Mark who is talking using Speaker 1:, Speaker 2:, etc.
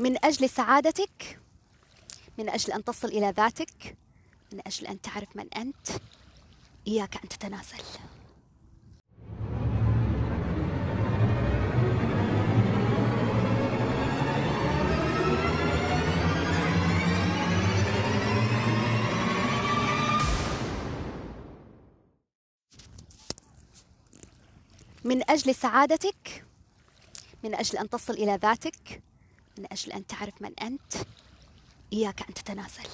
Speaker 1: من أجل سعادتك من أجل أن تصل إلى ذاتك من أجل أن تعرف من أنت إياك أن تتنازل. من أجل سعادتك من أجل أن تصل إلى ذاتك من أجل أن تعرف من أنت إياك أن تتنازل.